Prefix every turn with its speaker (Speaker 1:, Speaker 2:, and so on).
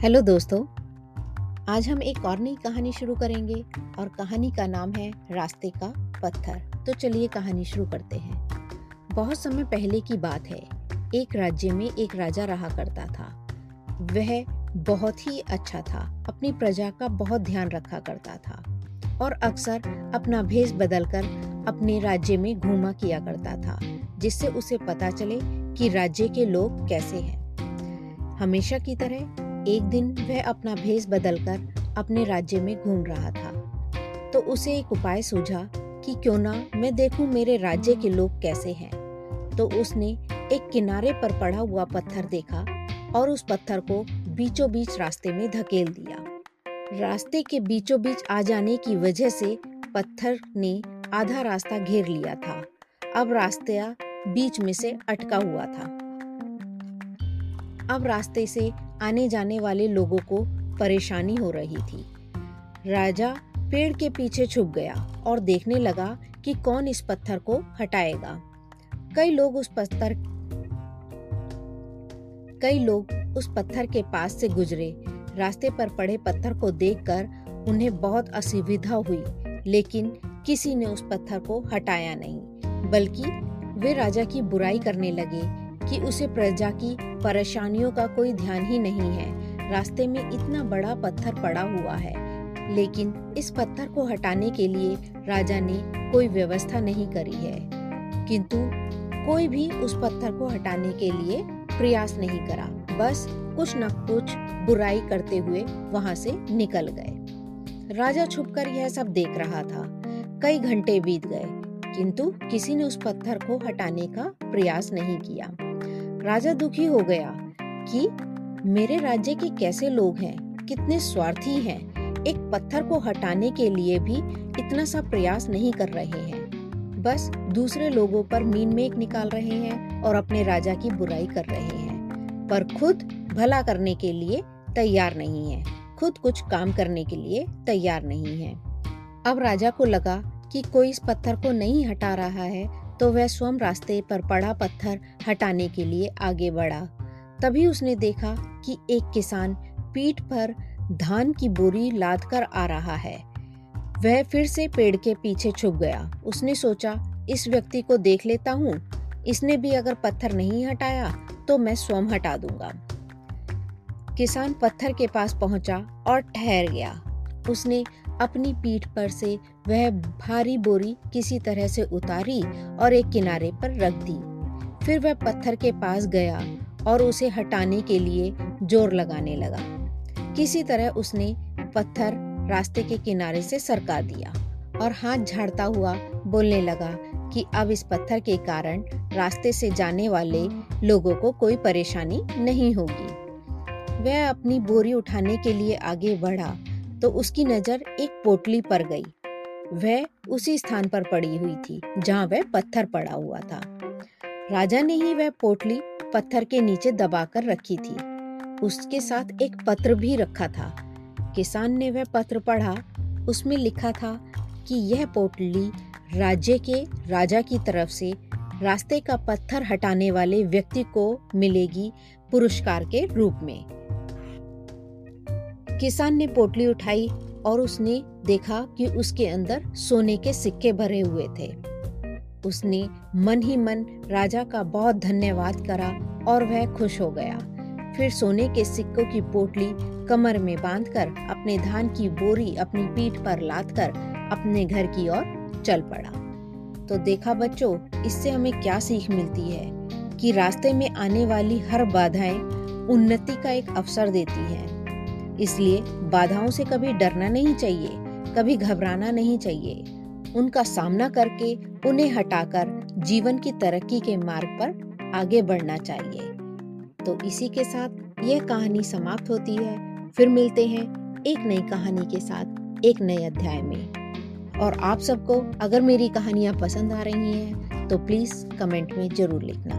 Speaker 1: Hello दोस्तों, आज हम एक और नई कहानी शुरू करेंगे और कहानी का नाम है रास्ते का पत्थर। तो चलिए कहानी शुरू करते हैं। बहुत समय पहले की बात है, एक राज्य में एक राजा रहा करता था। वह बहुत ही अच्छा था, अपनी प्रजा का बहुत ध्यान रखा करता था और अक्सर अपना भेष बदलकर अपने राज्य में घूमा किया करता था, जिससे उसे पता चले कि राज्य के लोग कैसे हैं। हमेशा की तरह एक दिन वह अपना भेष बदलकर अपने राज्य में घूम रहा था। तो उसे एक उपाय सूझा कि क्यों ना मैं देखूँ मेरे राज्य के लोग कैसे हैं। तो उसने एक किनारे पर पड़ा हुआ पत्थर देखा और उस पत्थर को बीचों बीच रास्ते में धकेल दिया। रास्ते के बीचों बीच आ जाने की वजह से पत्थर ने आधा रास्ता घेर लिया था। अब रास्ता बीच में से अटका हुआ था। अब रास्ते से आने जाने वाले लोगों को परेशानी हो रही थी। राजा पेड़ के पीछे छुप गया और देखने लगा कि कौन इस पत्थर को हटाएगा। कई लोग उस पत्थर कई लोग उस पत्थर के पास से गुजरे। रास्ते पर पड़े पत्थर को देखकर उन्हें बहुत असुविधा हुई, लेकिन किसी ने उस पत्थर को हटाया नहीं, बल्कि वे राजा की बुराई करने लगे कि उसे प्रजा की परेशानियों का कोई ध्यान ही नहीं है। रास्ते में इतना बड़ा पत्थर पड़ा हुआ है। लेकिन इस पत्थर को हटाने के लिए राजा ने कोई व्यवस्था नहीं करी है। किंतु कोई भी उस पत्थर को हटाने के लिए प्रयास नहीं करा। बस कुछ न कुछ बुराई करते हुए वहाँ से निकल गए। राजा छुपकर यह सब देख रहा था। कई घंटे बीत गए, किंतु किसी ने उस पत्थर को हटाने का प्रयास नहीं किया। राजा दुखी हो गया कि मेरे राज्य के कैसे लोग हैं, कितने स्वार्थी हैं, एक पत्थर को हटाने के लिए भी इतना सा प्रयास नहीं कर रहे हैं। बस दूसरे लोगों पर मीन मेक निकाल रहे हैं और अपने राजा की बुराई कर रहे हैं, पर खुद भला करने के लिए तैयार नहीं है, खुद कुछ काम करने के लिए तैयार नहीं है। अब राजा को लगा कि कोई इस पत्थर को नहीं हटा रहा है तो वह स्वयं रास्ते पर पड़ा पत्थर हटाने के लिए आगे बढ़ा। तभी उसने देखा कि एक किसान पीठ पर धान की बोरी लाद कर आ रहा है। वह फिर से पेड़ के पीछे छुप गया। उसने सोचा, इस व्यक्ति को देख लेता हूँ। इसने भी अगर पत्थर नहीं हटाया तो मैं स्वयं हटा दूँगा। किसान पत्थर के पास पहुँचा और ठहर गया। उसने अपनी पीठ पर से वह भारी बोरी किसी तरह से उतारी और एक किनारे पर रख दी। फिर वह पत्थर के पास गया और उसे हटाने के लिए ज़ोर लगाने लगा। किसी तरह उसने पत्थर रास्ते के किनारे से सरका दिया और हाथ झाड़ता हुआ बोलने लगा कि अब इस पत्थर के कारण रास्ते से जाने वाले लोगों को कोई परेशानी नहीं होगी। वह अपनी बोरी उठाने के लिए आगे बढ़ा तो उसकी नज़र एक पोटली पर गई। वह उसी स्थान पर पड़ी हुई थी, जहाँ वह पत्थर पड़ा हुआ था। राजा ने ही वह पोटली पत्थर के नीचे दबाकर रखी थी। उसके साथ एक पत्र भी रखा था। किसान ने वह पत्र पढ़ा। उसमें लिखा था कि यह पोटली राज्य के राजा की तरफ़ से रास्ते का पत्थर हटाने वाले व्यक्ति को मिलेगी पुरस्कार के रूप में। किसान ने पोटली उठाई और उसने देखा कि उसके अंदर सोने के सिक्के भरे हुए थे। उसने मन ही मन राजा का बहुत धन्यवाद करा और वह खुश हो गया। फिर सोने के सिक्कों की पोटली कमर में बांधकर अपने धान की बोरी अपनी पीठ पर लादकर अपने घर की ओर चल पड़ा। तो देखा बच्चों, इससे हमें क्या सीख मिलती है कि रास्ते में आने वाली हर बाधाएँ उन्नति का एक अवसर देती है। इसलिए बाधाओं से कभी डरना नहीं चाहिए, कभी घबराना नहीं चाहिए। उनका सामना करके उन्हें हटाकर जीवन की तरक्की के मार्ग पर आगे बढ़ना चाहिए। तो इसी के साथ यह कहानी समाप्त होती है। फिर मिलते हैं एक नई कहानी के साथ, एक नए अध्याय में। और आप सबको अगर मेरी कहानियाँ पसंद आ रही हैं तो प्लीज़ कमेंट में ज़रूर लिखना।